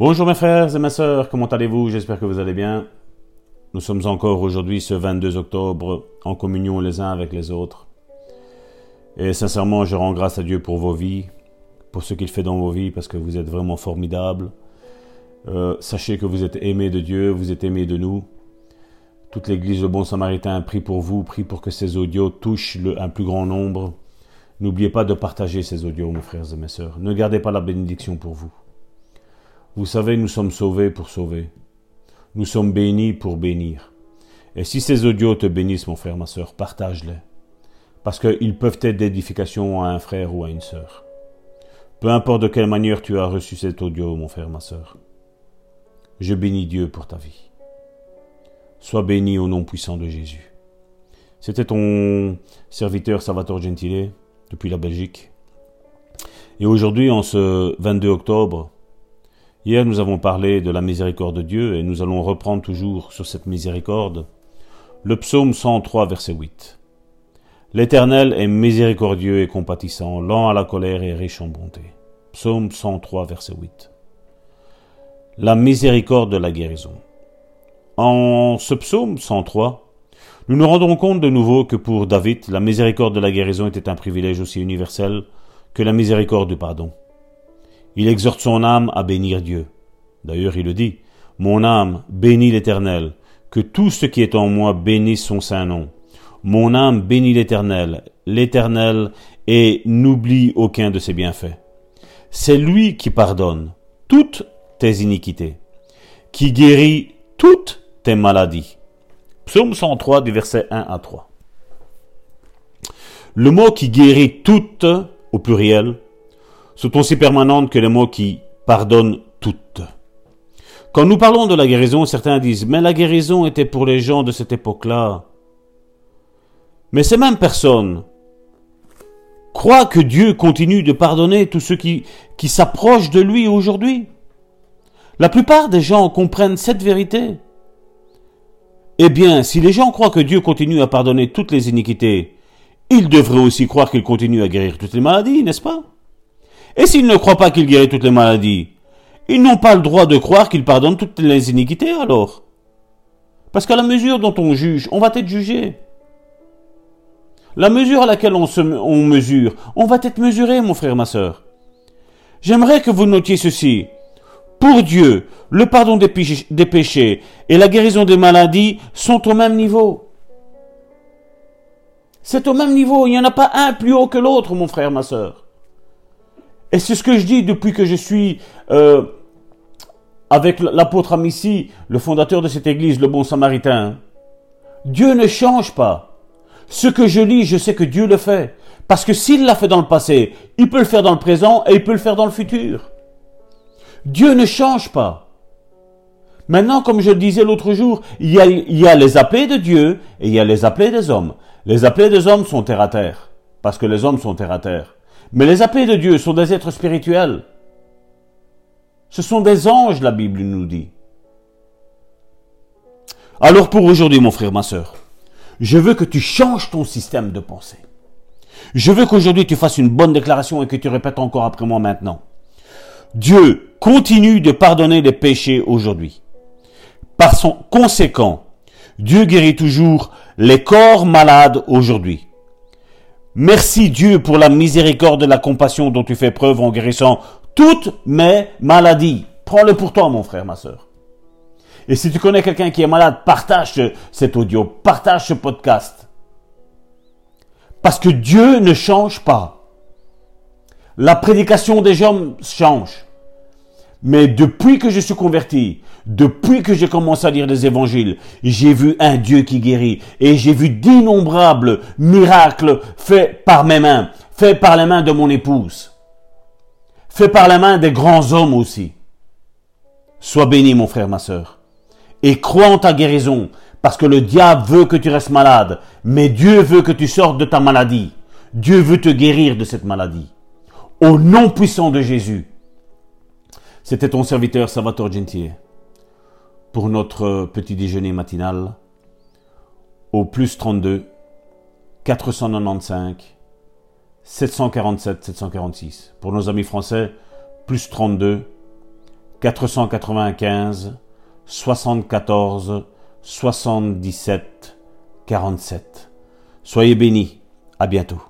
Bonjour mes frères et mes sœurs, comment allez-vous? J'espère que vous allez bien. Nous sommes encore aujourd'hui ce 22 octobre en communion les uns avec les autres. Et sincèrement, je rends grâce à Dieu pour vos vies, pour ce qu'il fait dans vos vies, parce que vous êtes vraiment formidables. Euh, sachez que vous êtes aimés de Dieu, vous êtes aimés de nous. Toute l'Église Le Bon Samaritain prie pour vous, prie pour que ces audios touchent un plus grand nombre. N'oubliez pas de partager ces audios, mes frères et mes sœurs. Ne gardez pas la bénédiction pour vous. Vous savez, nous sommes sauvés pour sauver. Nous sommes bénis pour bénir. Et si ces audios te bénissent, mon frère, ma sœur, partage-les. Parce qu'ils peuvent être d'édification à un frère ou à une sœur. Peu importe de quelle manière tu as reçu cet audio, mon frère, ma sœur. Je bénis Dieu pour ta vie. Sois béni au nom puissant de Jésus. C'était ton serviteur Salvatore Gentile depuis la Belgique. Et aujourd'hui, en ce 22 octobre, Hier, nous avons parlé de la miséricorde de Dieu et nous allons reprendre toujours sur cette miséricorde le psaume 103, verset 8. L'Éternel est miséricordieux et compatissant, lent à la colère et riche en bonté. Psaume 103, verset 8. La miséricorde de la guérison. En ce psaume 103, nous nous rendons compte de nouveau que pour David, la miséricorde de la guérison était un privilège aussi universel que la miséricorde du pardon. Il exhorte son âme à bénir Dieu. D'ailleurs, il le dit, Mon âme bénit l'Éternel, que tout ce qui est en moi bénisse son saint nom. Mon âme bénit l'Éternel, l'Éternel, et n'oublie aucun de ses bienfaits. C'est lui qui pardonne toutes tes iniquités, qui guérit toutes tes maladies. Psaume 103 du verset 1 à 3. Le mot qui guérit toutes, au pluriel, sont aussi permanentes que les mots qui pardonnent toutes. Quand nous parlons de la guérison, certains disent, mais la guérison était pour les gens de cette époque-là. Mais ces mêmes personnes croient que Dieu continue de pardonner tous ceux qui, qui s'approchent de lui aujourd'hui. La plupart des gens comprennent cette vérité. Eh bien, si les gens croient que Dieu continue à pardonner toutes les iniquités, ils devraient aussi croire qu'il continue à guérir toutes les maladies, n'est-ce pas? Et s'ils ne croient pas qu'il guérit toutes les maladies, ils n'ont pas le droit de croire qu'il pardonne toutes les iniquités alors. Parce qu'à la mesure dont on juge, on va être jugé. La mesure à laquelle on, se, mesure, on va être mesuré, mon frère, ma sœur. J'aimerais que vous notiez ceci. Pour Dieu, le pardon des des péchés et la guérison des maladies sont au même niveau. C'est au même niveau. Il n'y en a pas un plus haut que l'autre, mon frère, ma sœur. Et c'est ce que je dis depuis que je suis euh, avec l'apôtre Amici, le fondateur de cette église, le bon samaritain. Dieu ne change pas. Ce que je lis, je sais que Dieu le fait. Parce que s'il l'a fait dans le passé, il peut le faire dans le présent et il peut le faire dans le futur. Dieu ne change pas. Maintenant, comme je le disais l'autre jour, il y, a, les appelés de Dieu et il y a les appelés des hommes. Les appelés des hommes sont terre à terre. Parce que les hommes sont terre à terre. Mais les appelés de Dieu sont des êtres spirituels. Ce sont des anges, la Bible nous dit. Alors pour aujourd'hui, mon frère, ma soeur, je veux que tu changes ton système de pensée. Je veux qu'aujourd'hui tu fasses une bonne déclaration et que tu répètes encore après moi maintenant. Dieu continue de pardonner les péchés aujourd'hui. Par son conséquent, Dieu guérit toujours les corps malades aujourd'hui. Merci Dieu pour la miséricorde et la compassion dont tu fais preuve en guérissant toutes mes maladies. Prends-le pour toi, mon frère, ma soeur. Et si tu connais quelqu'un qui est malade, partage cet audio, partage ce podcast. Parce que Dieu ne change pas. La prédication des hommes change. Mais depuis que je suis converti, depuis que j'ai commencé à lire les évangiles, j'ai vu un Dieu qui guérit et j'ai vu d'innombrables miracles faits par mes mains, faits par les mains de mon épouse, faits par les mains des grands hommes aussi. Sois béni mon frère, ma sœur, et crois en ta guérison, parce que le diable veut que tu restes malade, mais Dieu veut que tu sortes de ta maladie. Dieu veut te guérir de cette maladie. Au nom puissant de Jésus. C'était ton serviteur Salvatore Gentile pour notre petit déjeuner matinal au plus 32 495 747 746. Pour nos amis français, plus 32 495 74 77 47. Soyez bénis. À bientôt.